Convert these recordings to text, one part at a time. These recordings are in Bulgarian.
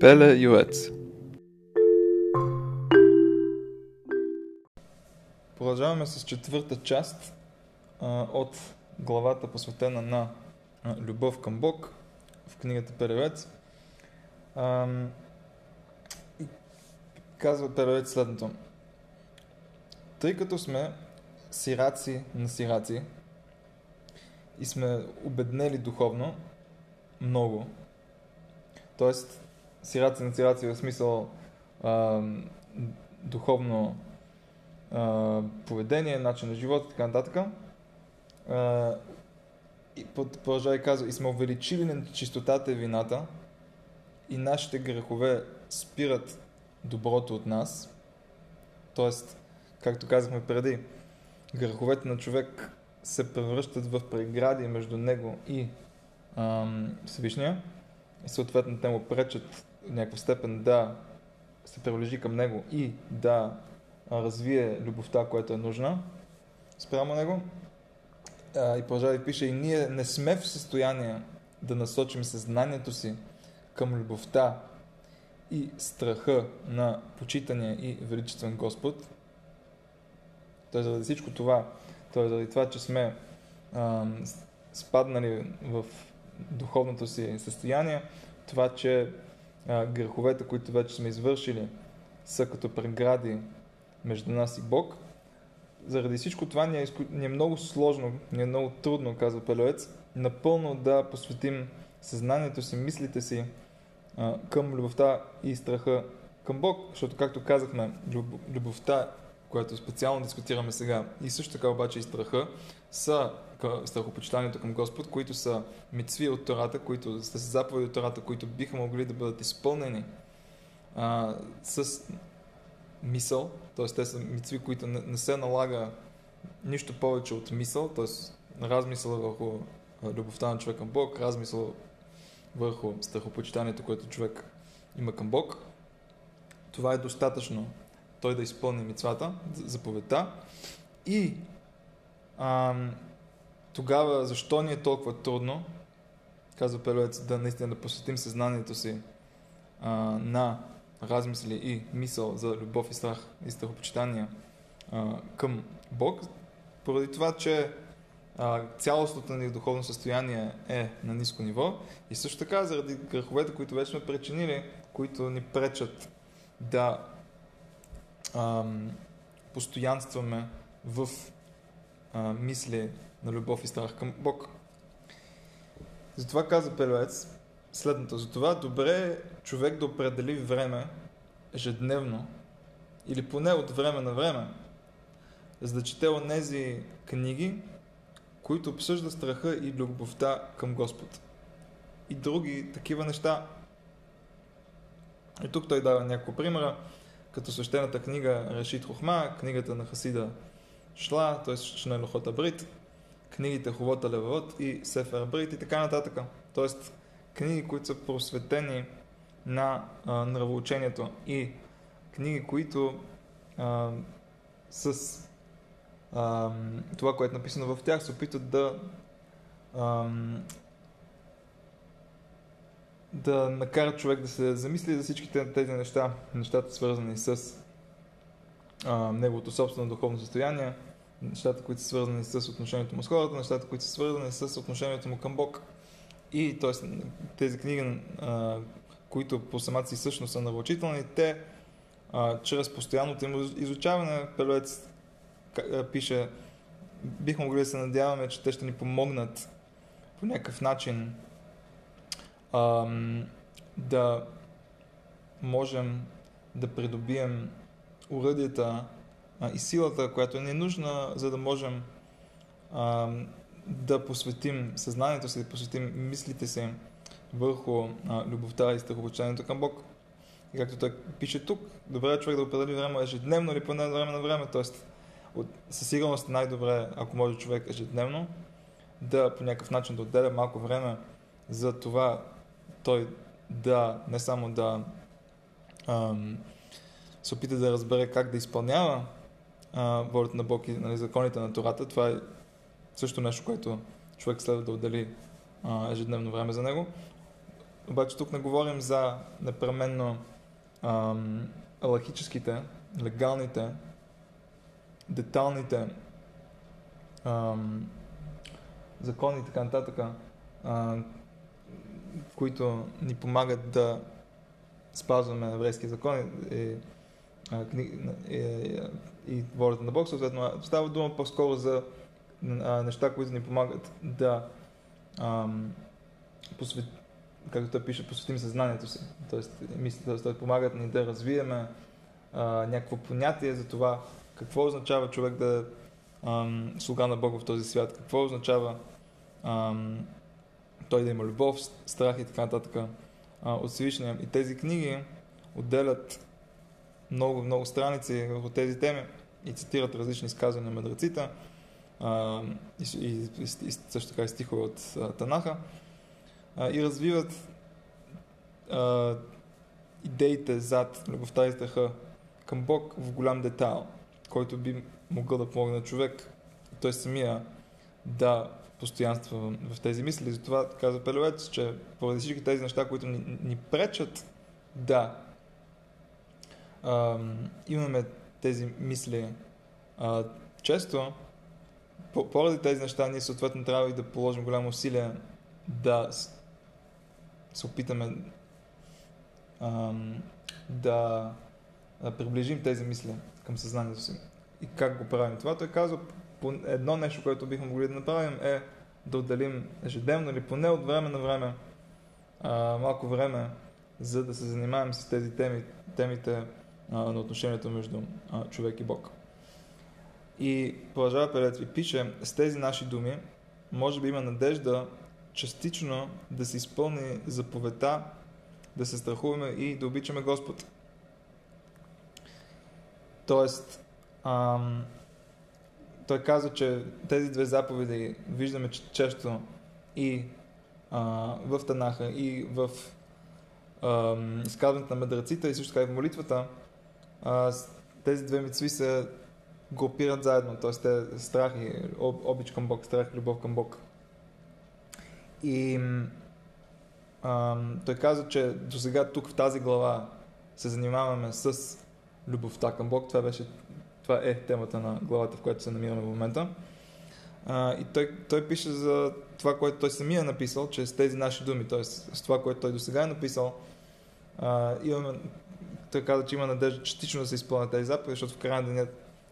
Пеле Юец Продължаваме с четвърта част а, от главата посветена на а, любов към Бог в книгата Перевец. А, и казва Перевец следното. Тъй като сме сираци на сираци и сме обеднели духовно много, т.е. сираци на сираци в смисъл а, духовно а, поведение, начин на живота и така нататък. А, и продължава и казва, и сме увеличили на чистотата и вината и нашите грехове спират доброто от нас. Тоест, както казахме преди, греховете на човек се превръщат в прегради между него и ам, Всевишния и съответно те му пречат някаква степен да се приближи към него и да развие любовта, която е нужна спрямо него. И продължава да пише, и ние не сме в състояние да насочим съзнанието си към любовта и страха на почитания и величествен Господ. Той заради всичко това, той заради това, че сме а, спаднали в духовното си състояние, това, че греховете, които вече сме извършили, са като прегради между нас и Бог. Заради всичко това ни е, ни е много сложно, ни е много трудно, казва Пелевец, напълно да посветим съзнанието си, мислите си а, към любовта и страха към Бог, защото, както казахме, любовта, която специално дискутираме сега, и също така обаче и страха, са страхопочитанието към Господ, които са мицви от Тората, които са заповеди от Тората, които биха могли да бъдат изпълнени а, с мисъл, т.е. те са мицви, които не, не се налага нищо повече от мисъл, т.е. размисъл върху любовта на човек към Бог, размисъл върху страхопочитанието, което човек има към Бог. Това е достатъчно той да изпълни мицвата, заповедта. И ам, тогава защо ни е толкова трудно, казва Пеловец, да наистина да посветим съзнанието си а, на размисли и мисъл за любов и страх и страхопочитания а, към Бог, поради това, че а, цялостното ни духовно състояние е на ниско ниво и също така заради греховете, които вече сме причинили, които ни пречат да ам, постоянстваме в а, мисли на любов и страх към Бог. Затова каза Пелевец следното. Затова добре е човек да определи време ежедневно или поне от време на време, за да чете онези книги, които обсъждат страха и любовта към Господ. И други такива неща. И тук той дава няколко примера, като свещената книга Решит Хохма, книгата на Хасида Шла, т.е. Шнелохота Брит, книгите Ховота Левавот и Сефер Брит и така нататък. Тоест, книги, които са просветени на а, нравоучението и книги, които а, с а, това, което е написано в тях, се опитват да а, да накарат човек да се замисли за всичките тези неща, нещата свързани с а, неговото собствено духовно състояние, нещата, които са свързани с отношението му с хората, нещата, които са свързани с отношението му към Бог. И т.е. тези книги, а, които по самата си същност са навълчителни, те а, чрез постоянното им изучаване, Пелец пише, бихме могли да се надяваме, че те ще ни помогнат по някакъв начин а, да можем да придобием уръдията а, и силата, която ни е нужна, за да можем а, да посветим съзнанието си, да посветим мислите си върху а, любовта и страхопочитанието към Бог. И както той пише тук, добре е човек да определи време ежедневно или поне време на време, т.е. със сигурност най-добре, ако може човек ежедневно, да по някакъв начин да отделя малко време за това той да, не само да ам, се опита да разбере как да изпълнява а, волята на Бог и нали, законите на Тората, това е също нещо, което човек следва да отдели а, ежедневно време за него. обаче тук не говорим за непременно ам, алахическите, легалните, деталните ам, закони и така нататък, а, които ни помагат да спазваме еврейски закони и, и, и, и волята на Бог, съответно става дума по-скоро за а, неща, които ни помагат да ам, посвет, както той пише, посветим съзнанието си. Тоест, мислите, т.е. помагат ни да развиеме а, някакво понятие за това какво означава човек да е слуга на Бог в този свят, какво означава ам, той да има любов, страх и така нататък а, от Всевишния. И тези книги отделят много, много страници върху тези теми и цитират различни изказвания на мъдреците а, и, и, и, също така и стихове от а, Танаха а, и развиват а, идеите зад любовта и страха към Бог в голям детайл, който би могъл да помогне на човек, той самия да постоянства в, тези мисли. Затова каза Пелевец, че поради всички тези неща, които ни, ни пречат да а, имаме тези мисли а, често, поради тези неща ние съответно трябва и да положим голямо усилие да се опитаме а, да, да приближим тези мисли към съзнанието си. И как го правим това? Той казва, едно нещо, което бихме могли да направим е да отделим ежедневно или поне от време на време а, малко време, за да се занимаваме с тези теми, темите на отношението между а, човек и Бог. И продължава Пелец ви пише, с тези наши думи може би има надежда частично да се изпълни заповедта, да се страхуваме и да обичаме Господ. Тоест, ам, той каза, че тези две заповеди виждаме че често и а, в Танаха, и в изказването на мъдреците, и също така и в молитвата. Тези две мецви се групират заедно, т.е. те страх и об, обич към Бог, страх и любов към Бог. И а, той каза, че до сега тук в тази глава се занимаваме с любовта към Бог. Това беше това е темата на главата, в която се намираме в момента. А, и той, той пише за това, което той самия е написал, че с тези наши думи, т.е. с това, което той до сега е написал, а, имаме, той каза, че има надежда частично да се изпълнят тези заповеди, защото в крайна деня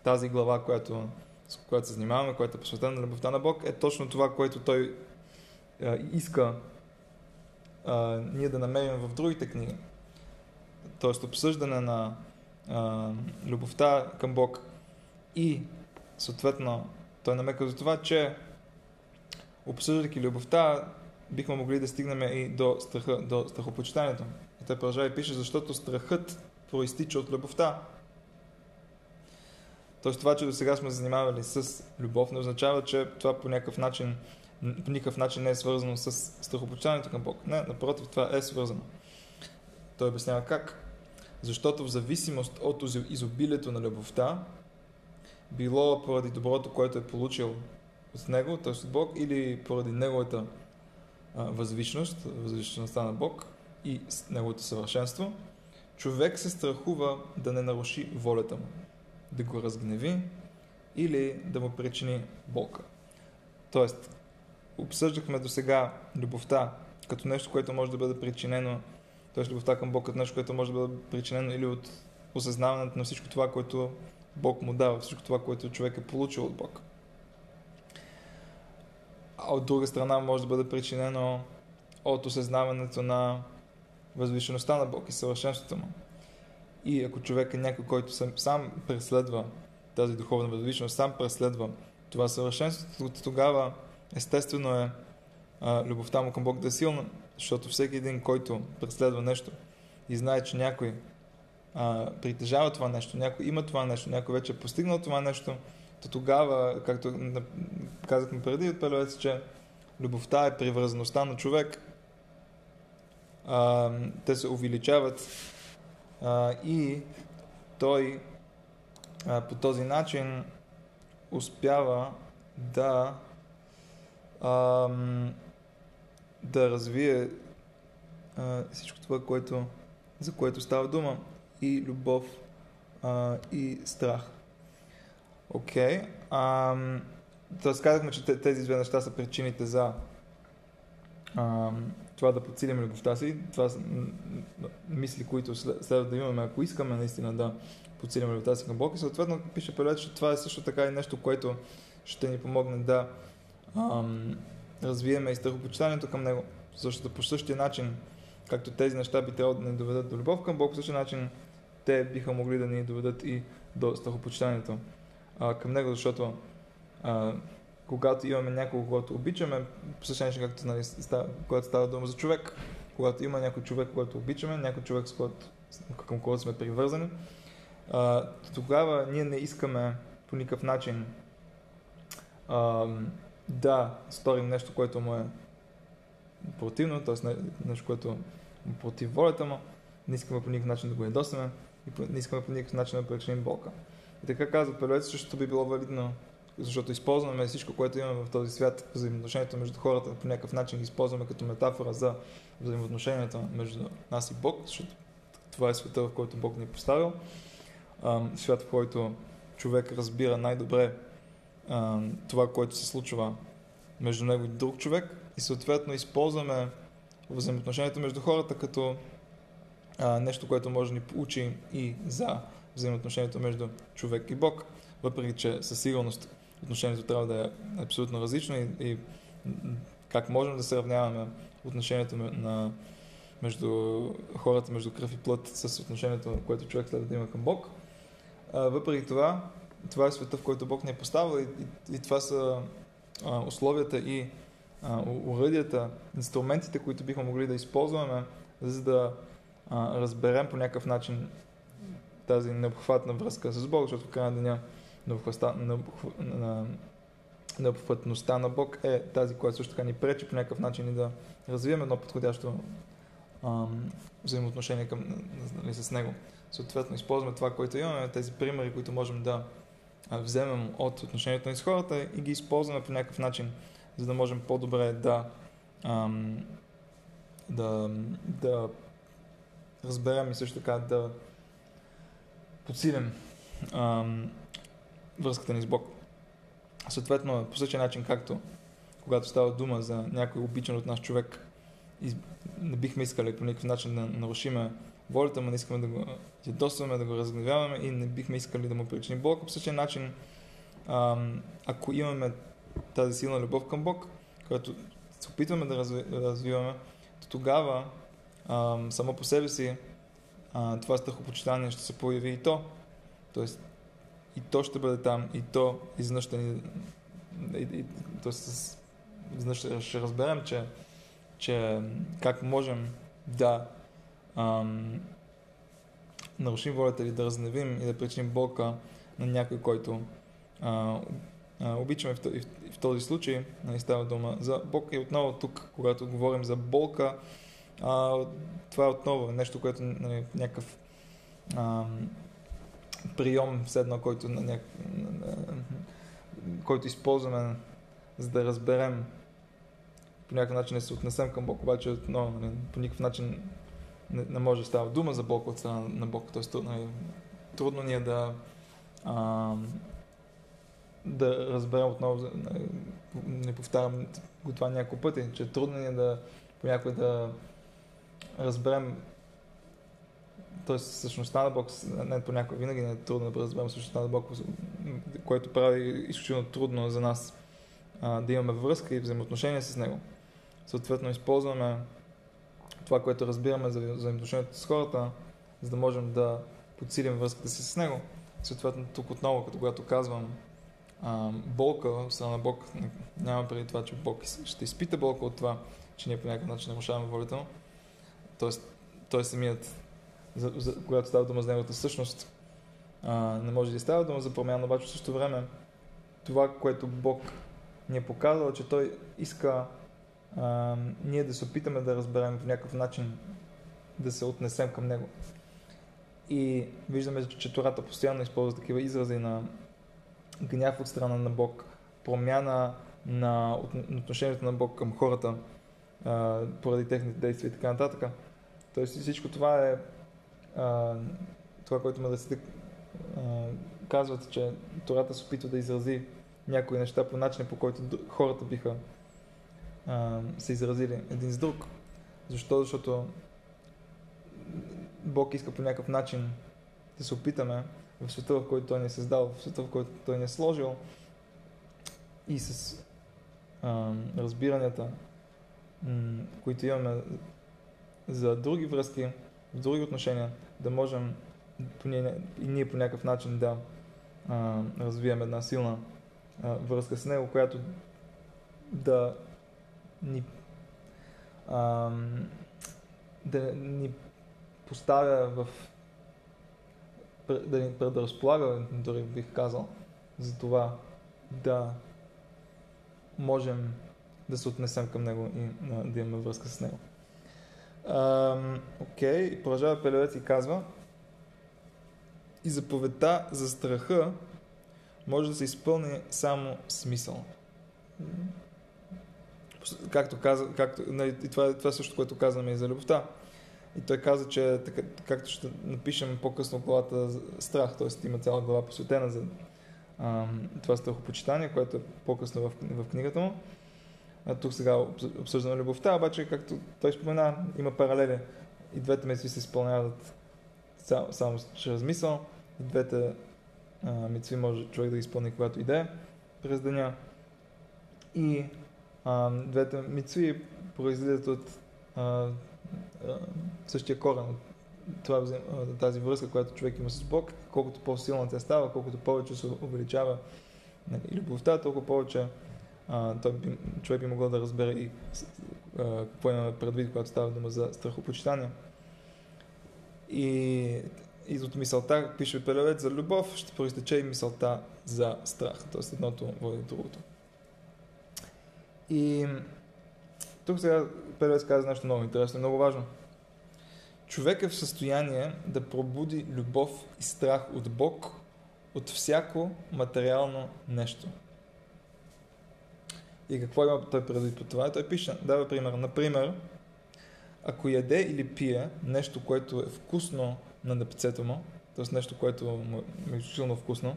тази глава, която, с която се занимаваме, която е посветена на любовта на Бог, е точно това, което той а, иска а, ние да намерим в другите книги. Тоест обсъждане на а, любовта към Бог и съответно той намека за това, че обсъждайки любовта, бихме могли да стигнем и до страха, до страхопочитанието. И той продължава и пише, защото страхът проистича от любовта. Тоест това, че до сега сме занимавали с любов, не означава, че това по някакъв начин, по никакъв начин не е свързано с страхопочитанието към Бог. Не, напротив, това е свързано. Той обяснява как. Защото в зависимост от изобилието на любовта, било поради доброто, което е получил от него, т.е. от Бог, или поради неговата възвишност, възвишността на Бог и неговото съвършенство, човек се страхува да не наруши волята му, да го разгневи или да му причини болка. Тоест, обсъждахме до сега любовта като нещо, което може да бъде причинено, т.е. любовта към Бог като нещо, което може да бъде причинено или от осъзнаването на всичко това, което Бог му дава, всичко това, което човек е получил от Бог. А от друга страна може да бъде причинено от осъзнаването на възвишеността на Бог и съвършенството му. И ако човек е някой, който сам, преследва тази духовна възвишеност, сам преследва това съвършенство, тогава естествено е а, любовта му към Бог да е силна, защото всеки един, който преследва нещо и знае, че някой а, притежава това нещо, някой има това нещо, някой вече е постигнал това нещо, то тогава, както казахме преди от Пелевец, че любовта е привързаността на човек. Те се увеличават а, и той а, по този начин успява да а, да развие а, всичко това, което, за което става дума. И любов, а, и страх. Окей. Okay. Тоест казахме, че тези две неща са причините за а, това да подсилим любовта си. Това са мисли, които следва да имаме, ако искаме наистина да подсилим любовта си към Бог. И съответно пише Пелет, че това е също така и нещо, което ще ни помогне да ам, развиеме и страхопочитанието към Него. Защото по същия начин, както тези неща би трябвало да ни доведат до любов към Бог, по същия начин те биха могли да ни доведат и до страхопочитанието към Него, защото а, когато имаме някого, когато обичаме, начин, както нали, става, когато става дума за човек, когато има някой човек, който обичаме, някой човек, с който, към който сме привързани, а, тогава ние не искаме по никакъв начин а, да сторим нещо, което му е противно, т.е. нещо, което му против волята му, не искаме по никакъв начин да го ядосаме и не искаме по никакъв начин да причиним болка. И така казва Пелец, защото би било валидно, защото използваме всичко, което имаме в този свят, взаимоотношението между хората, по някакъв начин ги използваме като метафора за взаимоотношенията между нас и Бог, защото това е света, в който Бог ни е поставил. Свят, в който човек разбира най-добре това, което се случва между него и друг човек. И съответно използваме взаимоотношението между хората като нещо, което може да ни получи и за взаимоотношението между човек и Бог, въпреки че със сигурност отношението трябва да е абсолютно различно и, и как можем да сравняваме отношението на, между хората, между кръв и плът с отношението, което човек следва да има към Бог. А, въпреки това, това е света, в който Бог ни е поставил и, и, и това са а, условията и а, уръдията, инструментите, които бихме могли да използваме, за да а, разберем по някакъв начин тази необхватна връзка с Бог, защото в края на деня необхватността на Бог е тази, която също така ни пречи по някакъв начин и да развием едно подходящо ам, взаимоотношение към, нали, с Него. Съответно, използваме това, което имаме, тези примери, които можем да вземем от отношението ни с хората и ги използваме по някакъв начин, за да можем по-добре да, ам, да, да разберем и също така да подсилим ам, връзката ни с Бог. Съответно, по същия начин, както когато става дума за някой обичан от нас човек, не бихме искали по никакъв начин да нарушиме волята му, не искаме да го ядосваме, да го разгневяваме и не бихме искали да му причиним болка. По същия начин, ако имаме тази силна любов към Бог, която се опитваме да, разви, да развиваме, то тогава ам, само по себе си това страхопочитание ще се появи и то. Тоест, и то ще бъде там, и то изведнъж ще ни... И, тоест, изведнъж ще, разберем, че, че как можем да ам, нарушим волята или да разневим и да причиним болка на някой, който а, а, обичаме в, в, в този случай, нали, става дума за Бог. И отново тук, когато говорим за болка, а, това е отново нещо, което нали, някакъв прием, все едно, който, на няк... който използваме, за да разберем по някакъв начин да се отнесем към Бог, обаче но, нали, по никакъв начин не, не може да става дума за Бог от страна на Бог. Тоест, нали, трудно ни е да, а, да разберем отново, нали, не повтарям го това няколко пъти, че трудно ни е да понякога да разберем т.е. същността на Бог, не понякога, винаги не е трудно да разберем същността на Бог, което прави изключително трудно за нас а, да имаме връзка и взаимоотношения с Него. Съответно, използваме това, което разбираме за взаимоотношението с хората, за да можем да подсилим връзката си с Него. Съответно, тук отново, като когато казвам а, болка страна на Бог, няма преди това, че Бог ще изпита болка от това, че ние по някакъв начин нарушаваме волята му. Тоест, той самият, за, за, когато става дума за неговата същност, а, не може да става дума за промяна, обаче в същото време това, което Бог ни е показал, че Той иска а, ние да се опитаме да разберем в някакъв начин да се отнесем към Него. И виждаме, че Тората постоянно използва такива изрази на гняв от страна на Бог, промяна на отношението на Бог към хората поради техните действия и така нататък. Тоест всичко това е това, което мъдреците казват, че Тората се опитва да изрази някои неща по начин, по който хората биха а, се изразили един с друг. Защо? Защото Бог иска по някакъв начин да се опитаме в света, в който Той ни е създал, в света, в който Той ни е сложил и с а, разбиранията, които имаме за други връзки, в други отношения, да можем и ние по някакъв начин да а, развием една силна а, връзка с него, която да ни а, да ни поставя в да ни предразполага, дори бих казал, за това да можем да се отнесем към него и да имаме връзка с него. Окей, okay. продължава Пелевец и казва и заповедта за страха може да се изпълни само смисъл. Както каза, както, нали, и това, това е също, което казваме и за любовта. И той каза, че така, както ще напишем по-късно главата страх, т.е. има цяла глава посветена за а, това страхопочитание, което е по-късно в, в книгата му. А, тук сега обсъждаме любовта, обаче, както той спомена, има паралели. И двете мисли се изпълняват само, само чрез мисъл. И двете а, може човек да ги изпълни когато иде през деня. И а, двете мицви произлизат от а, същия корен, това, тази връзка, която човек има с Бог, колкото по-силна тя става, колкото повече се увеличава нали, любовта, толкова повече той би, човек би могъл да разбере и а, какво имаме предвид, когато става дума за страхопочитание. И, и от мисълта, пише Пелевец, за любов ще проистече и мисълта за страх. Тоест едното води другото. И тук сега Пелевец каза нещо много интересно, много важно. Човек е в състояние да пробуди любов и страх от Бог от всяко материално нещо. И какво има той предвид по това? Той пише, дава пример. Например, ако яде или пие нещо, което е вкусно на депцето му, т.е. нещо, което му е изключително вкусно,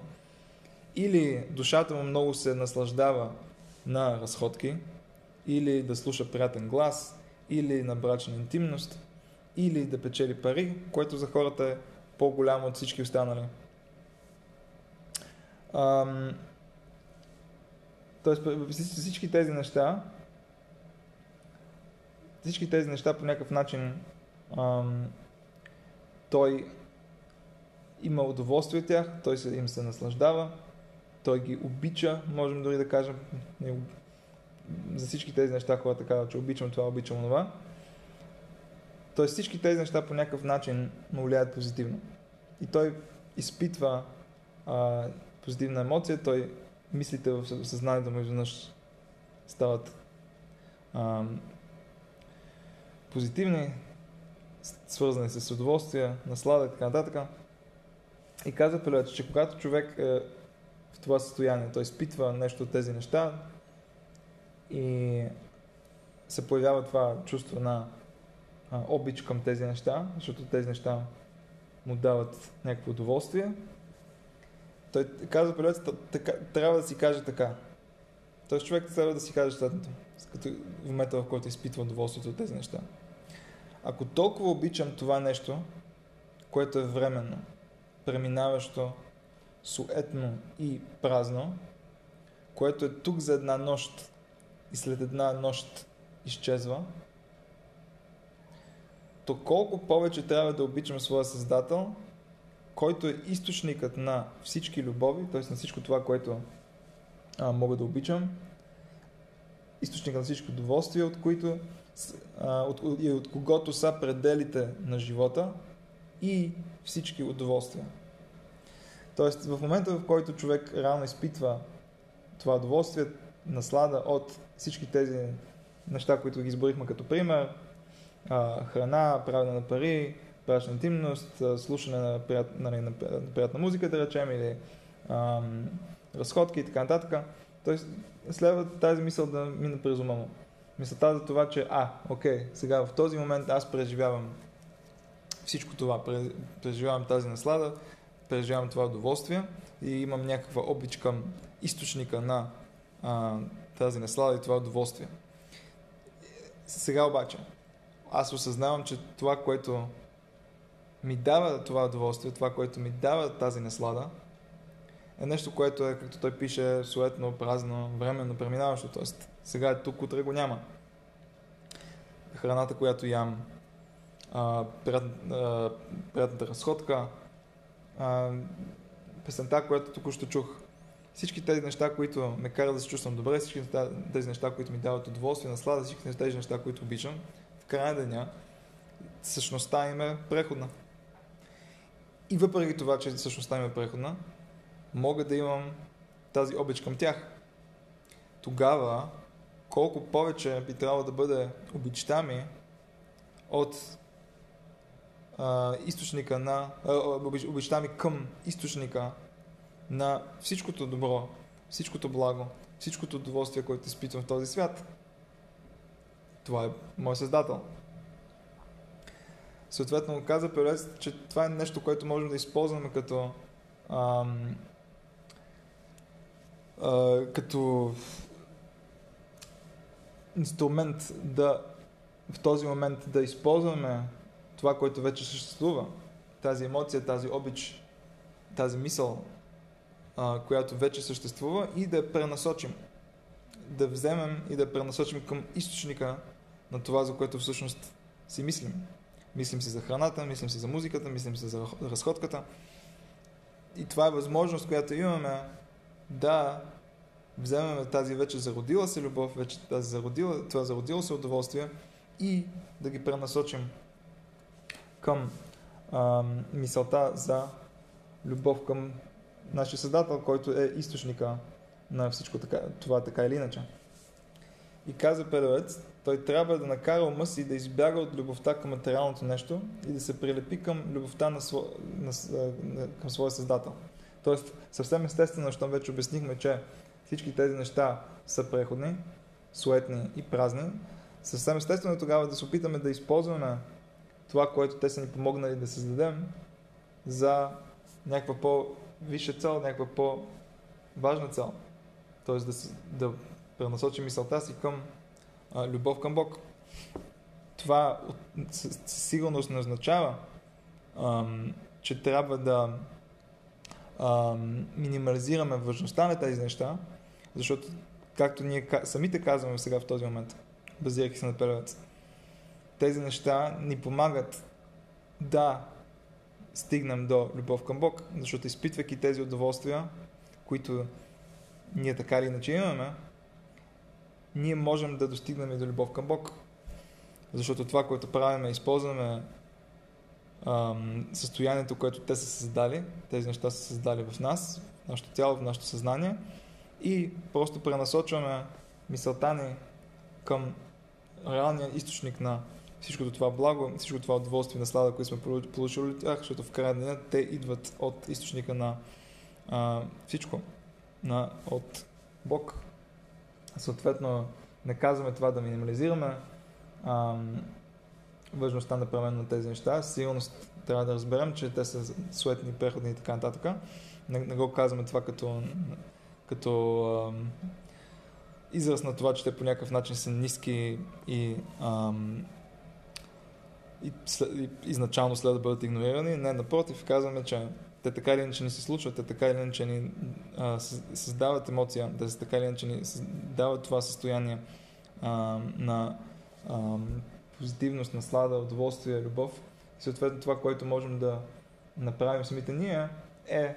или душата му много се наслаждава на разходки, или да слуша приятен глас, или на брачна интимност, или да печели пари, което за хората е по-голямо от всички останали. Ам, тоест, всички тези неща, всички тези неща по някакъв начин ам, той има удоволствие от тях, той се, им се наслаждава, той ги обича, можем дори да кажем, за всички тези неща хората казват, че обичам това, обичам това. Тоест всички тези неща по някакъв начин му влияят позитивно. И той изпитва а, позитивна емоция, той мислите в съзнанието му изведнъж стават а, позитивни, свързани с удоволствие, наслада и така нататък. И казва Пелевец, че когато човек е в това състояние, той изпитва нещо от тези неща и се появява това чувство на обич към тези неща, защото тези неща му дават някакво удоволствие. Той казва Пелец, трябва да си каже така. Тоест човек трябва да си каже следното, като в момента в който изпитва удоволствието от тези неща. Ако толкова обичам това нещо, което е временно, преминаващо, суетно и празно, което е тук за една нощ и след една нощ изчезва, то колко повече трябва да обичам своя Създател, който е източникът на всички любови, т.е. на всичко това, което а, мога да обичам, източникът на всички удоволствия, от които а, от, и от когото са пределите на живота и всички удоволствия. Тоест, в момента, в който човек реално изпитва това удоволствие, наслада от всички тези неща, които ги изборихме като пример, а, храна, правене на пари, брачна интимност, слушане на, прият, нали, на, на приятна музика, да речем, или а, разходки и така нататък. Тоест, следва тази мисъл да мине през ума му. Мисълта за това, че а, окей, сега в този момент аз преживявам всичко това, преживявам тази наслада, преживявам това удоволствие и имам някаква обич към източника на а, тази наслада и това удоволствие. Сега обаче, аз осъзнавам, че това, което ми дава това удоволствие, това, което ми дава тази наслада, е нещо, което е, както той пише, суетно, празно, временно, преминаващо. Тоест, сега е тук, утре го няма. Храната, която ям, а, приятна, а, приятната разходка, а, песента, която току-що чух. Всички тези неща, които ме карат да се чувствам добре, всички тези неща, които ми дават удоволствие, наслада, всички тези неща, които обичам, в края деня, същността им е преходна. И въпреки това, че същността им е преходна, мога да имам тази обич към тях. Тогава, колко повече би трябвало да бъде обичта ми от а, източника на, а, обичта ми към източника на всичкото добро, всичкото благо, всичкото удоволствие, което изпитвам в този свят. Това е мой създател. Съответно, каза Пелец, че това е нещо, което можем да използваме като ам, а, като инструмент да в този момент да използваме това, което вече съществува, тази емоция, тази обич, тази мисъл, а, която вече съществува и да я пренасочим. Да вземем и да пренасочим към източника на това, за което всъщност си мислим. Мислим си за храната, мислим си за музиката, мислим си за разходката. И това е възможност, която имаме да вземем тази вече зародила се любов, вече тази зародила, това зародило се удоволствие и да ги пренасочим към а, мисълта за любов към нашия Създател, който е източника на всичко така, това така или иначе. И каза Педовец, той трябва да накара ума си да избяга от любовта към материалното нещо и да се прилепи към любовта на, сво, на, към своя Създател. Тоест, съвсем естествено, защото вече обяснихме, че всички тези неща са преходни, суетни и празни, съвсем естествено е тогава да се опитаме да използваме това, което те са ни помогнали да създадем за някаква по-висша цел, някаква по-важна цел. Тоест да, да пренасочим мисълта си към а, любов към Бог. Това със сигурност не означава, ам, че трябва да ам, минимализираме важността на тези неща, защото, както ние самите казваме сега в този момент, базирайки се на пелевец, тези неща ни помагат да стигнем до любов към Бог, защото изпитвайки тези удоволствия, които ние така или иначе имаме, ние можем да достигнем и до любов към Бог. Защото това, което правим, е използваме ам, състоянието, което те са създали, тези неща са създали в нас, в нашето тяло, в нашето съзнание и просто пренасочваме мисълта ни към реалния източник на всичкото това благо, всичко това удоволствие на слада, което сме получили от тях, защото в края деня те идват от източника на а, всичко, на, от Бог. Съответно, не казваме това да минимализираме а, важността на на тези неща. Сигурност трябва да разберем, че те са суетни, преходни и така нататък. Не, не го казваме това като, като а, израз на това, че те по някакъв начин са ниски и а, и, и изначално след да бъдат игнорирани. Не, напротив, казваме, че те така или иначе ни се случват, те така или иначе ни а, създават емоция, те така или иначе ни дават това състояние а, на а, позитивност, наслада, удоволствие, любов. И съответно това, което можем да направим самите ние, е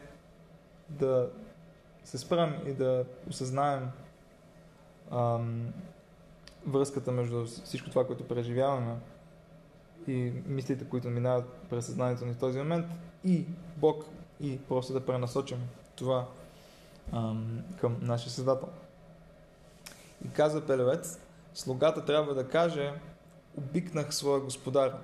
да се спрем и да осъзнаем ам, връзката между всичко това, което преживяваме и мислите, които минават през съзнанието ни в този момент и Бог и просто да пренасочим това ам, към нашия Създател. И казва Пелевец, слугата трябва да каже обикнах своя господар.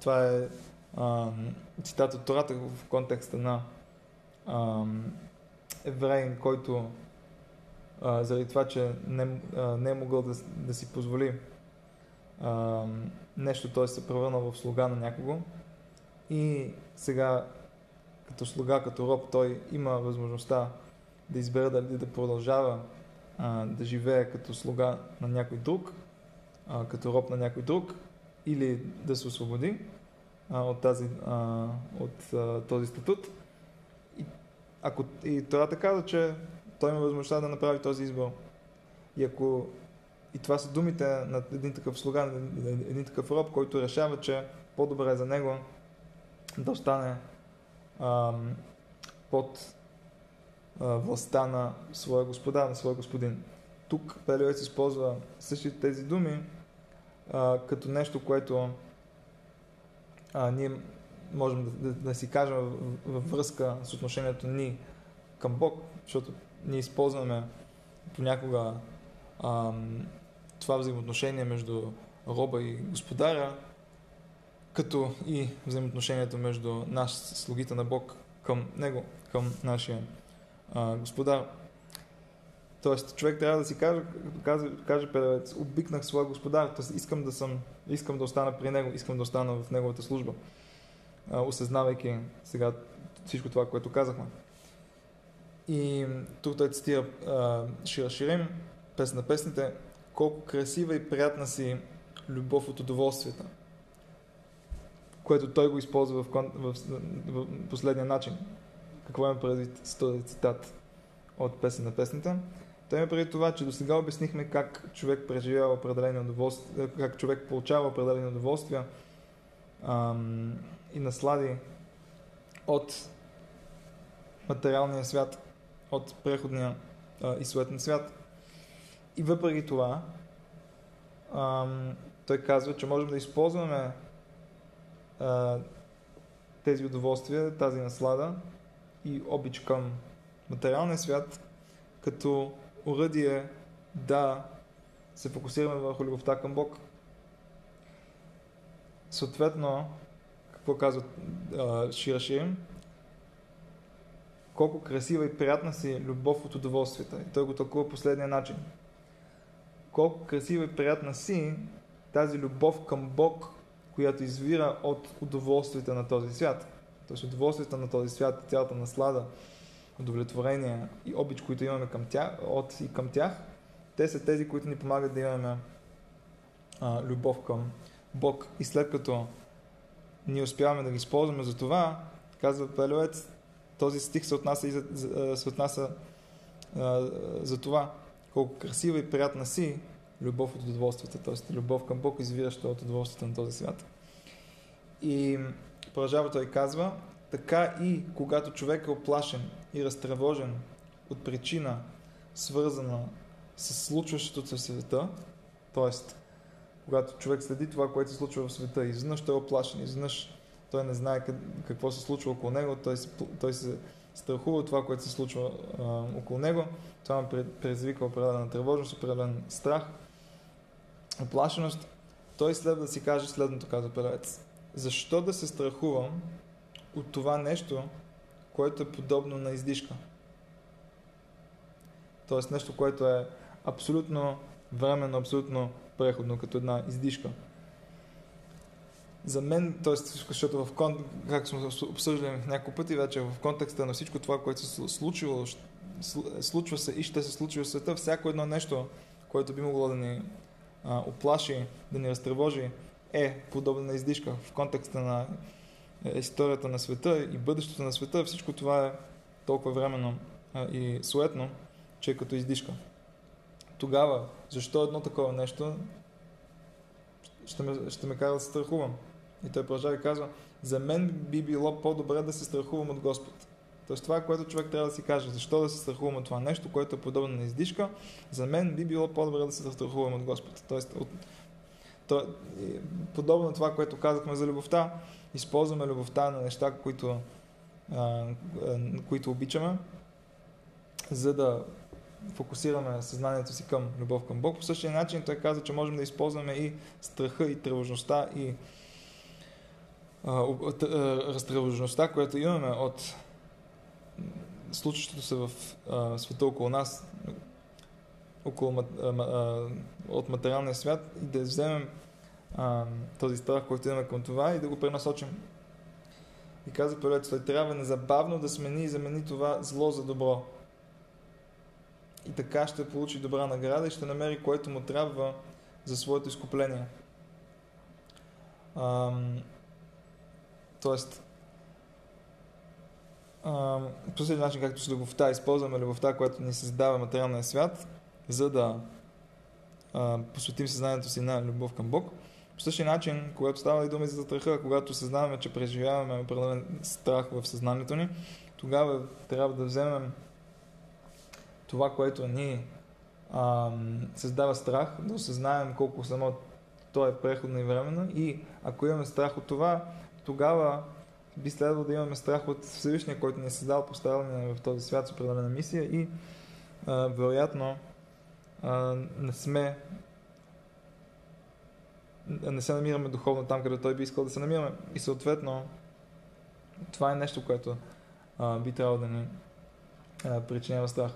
Това е ам, цитат от Тората в контекста на ам, евреин, който а, заради това, че не, а, не е могъл да, да си позволи нещо, той се превърна в слуга на някого и сега като слуга, като роб, той има възможността да избере дали да продължава а, да живее като слуга на някой друг, а, като роб на някой друг, или да се освободи а, от, тази, а, от а, този статут. И, ако, и това каза, че той има възможността да направи този избор. И ако и това са думите на един такъв слуга, на един такъв роб, който решава, че по-добре е за него да остане ам, под а, властта на своя господар, на своя господин. Тук Пелевец използва същите тези думи а, като нещо, което а, ние можем да, да, да си кажем във връзка с отношението ни към Бог, защото ние използваме понякога ам, това взаимоотношение между роба и господаря, като и взаимоотношението между нас, слугите на Бог, към Него, към нашия а, господар. Тоест, човек трябва да си каже, каже, каже певец, обикнах своя господар, т.е. искам да съм, искам да остана при него, искам да остана в неговата служба, а, осъзнавайки сега всичко това, което казахме. И тук той цитира Шира Ширим, песен на песните, колко красива и приятна си любов от удоволствията, което той го използва в, в, в, в последния начин. Какво има предвид с този цитат от песен на песните? Той има преди това, че до сега обяснихме как човек преживява определени удоволствия, как човек получава определени удоволствия ам, и наслади от материалния свят, от преходния а, и суетен свят. И въпреки това, ам, той казва, че можем да използваме а, тези удоволствия, тази наслада и обич към материалния свят, като уръдие да се фокусираме върху любовта към Бог. Съответно, какво казва Шираширим? Колко красива и приятна си любов от удоволствията. И той го тълкува последния начин. Колко красива и приятна си тази любов към Бог, която извира от удоволствията на този свят. Тоест удоволствията на този свят, цялата наслада, удовлетворение и обич, които имаме към тях, от и към тях, те са тези, които ни помагат да имаме а, любов към Бог. И след като ние успяваме да ги използваме за това, казва Пелевец, този стих се отнася, и за, се отнася а, за това, колко красива и приятна си любов от удоволствията, т.е. любов към Бог, извираща от удоволствията на този свят. И продължава той казва, така и когато човек е оплашен и разтревожен от причина, свързана с случващото се в света, т.е. когато човек следи това, което се случва в света, изведнъж той е оплашен, изведнъж той не знае какво се случва около него, той се, той се страхува това, което се случва а, около него, това му предизвика определена тревожност, определен страх, оплашеност, той следва да си каже следното, каза Пелец. Защо да се страхувам от това нещо, което е подобно на издишка. Тоест нещо, което е абсолютно временно, абсолютно преходно, като една издишка. За мен, т.е. защото в кон... как сме обсъждали няколко пъти вече, в контекста на всичко това, което се случило, случва се и ще се случи в света, всяко едно нещо, което би могло да ни а, оплаши, да ни разтревожи, е подобна на издишка в контекста на е, историята на света и бъдещето на света, всичко това е толкова временно и суетно, че е като издишка. Тогава, защо едно такова нещо ще ме, ще ме кара да се страхувам? И той продължава и казва, за мен би било по-добре да се страхувам от Господ. Тоест това което човек трябва да си каже. Защо да се страхувам от това нещо, което е подобно на издишка? За мен би било по-добре да се страхувам от Господ. Тоест, от, то, подобно на това, което казахме за любовта, използваме любовта на неща, които, а, които обичаме, за да фокусираме съзнанието си към любов към Бог. По същия начин той каза, че можем да използваме и страха, и тревожността, и а, разтревожността, която имаме от случващото се в а, света около нас, около, а, а, от материалния свят и да вземем а, този страх, който имаме към това и да го пренасочим. И каза той трябва незабавно да смени и замени това зло за добро. И така ще получи добра награда и ще намери което му трябва за своето изкупление. Ам, тоест, по същия начин, както с любовта, използваме любовта, която ни създава материалния свят, за да а, посветим съзнанието си на любов към Бог. По същия начин, когато става и дума за страха, когато съзнаваме, че преживяваме определен страх в съзнанието ни, тогава трябва да вземем това, което ни а, създава страх, да осъзнаем колко само то е преходно и временно и ако имаме страх от това, тогава би следвало да имаме страх от Всевишния, който ни е създал, поставил ни в този свят с определена мисия и а, вероятно а, не сме не се намираме духовно там, където той би искал да се намираме. И съответно, това е нещо, което а, би трябвало да ни а, причинява страх.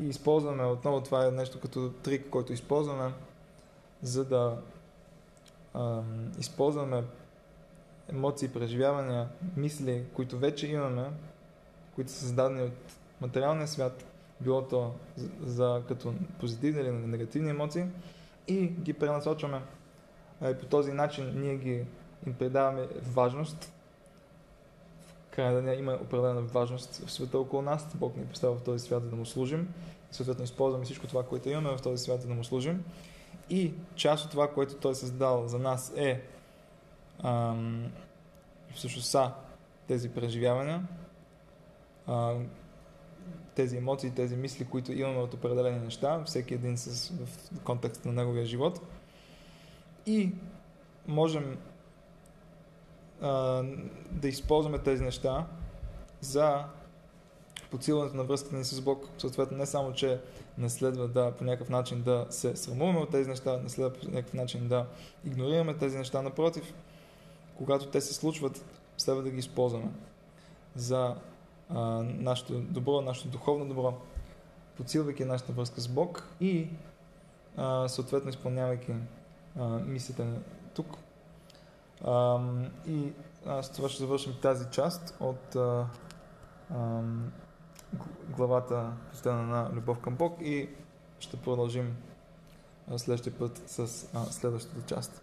И използваме, отново това е нещо като трик, който използваме, за да а, използваме емоции, преживявания, мисли, които вече имаме, които са създадени от материалния свят, било то за, за като позитивни или негативни емоции, и ги пренасочваме. И по този начин ние ги им придаваме важност. В крайна деня има определена важност в света около нас. Бог ни е поставя в този свят, да му служим. Съответно, използваме всичко това, което имаме в този свят, да му служим. И част от това, което Той е създал за нас е ам, всъщност са тези преживявания, а, тези емоции, тези мисли, които имаме от определени неща, всеки един с, в контекста на неговия живот. И можем а, да използваме тези неща за подсилването на връзката ни с Бог. Съответно, не само, че не следва да по някакъв начин да се срамуваме от тези неща, не следва по някакъв начин да игнорираме тези неща. Напротив, когато те се случват, следва да ги използваме за а, нашето добро, нашето духовно добро, подсилвайки нашата връзка с Бог и а, съответно изпълнявайки а, ни тук. А, и с това ще завършим тази част от а, а, главата посветена на любов към Бог и ще продължим следващия път с а, следващата част.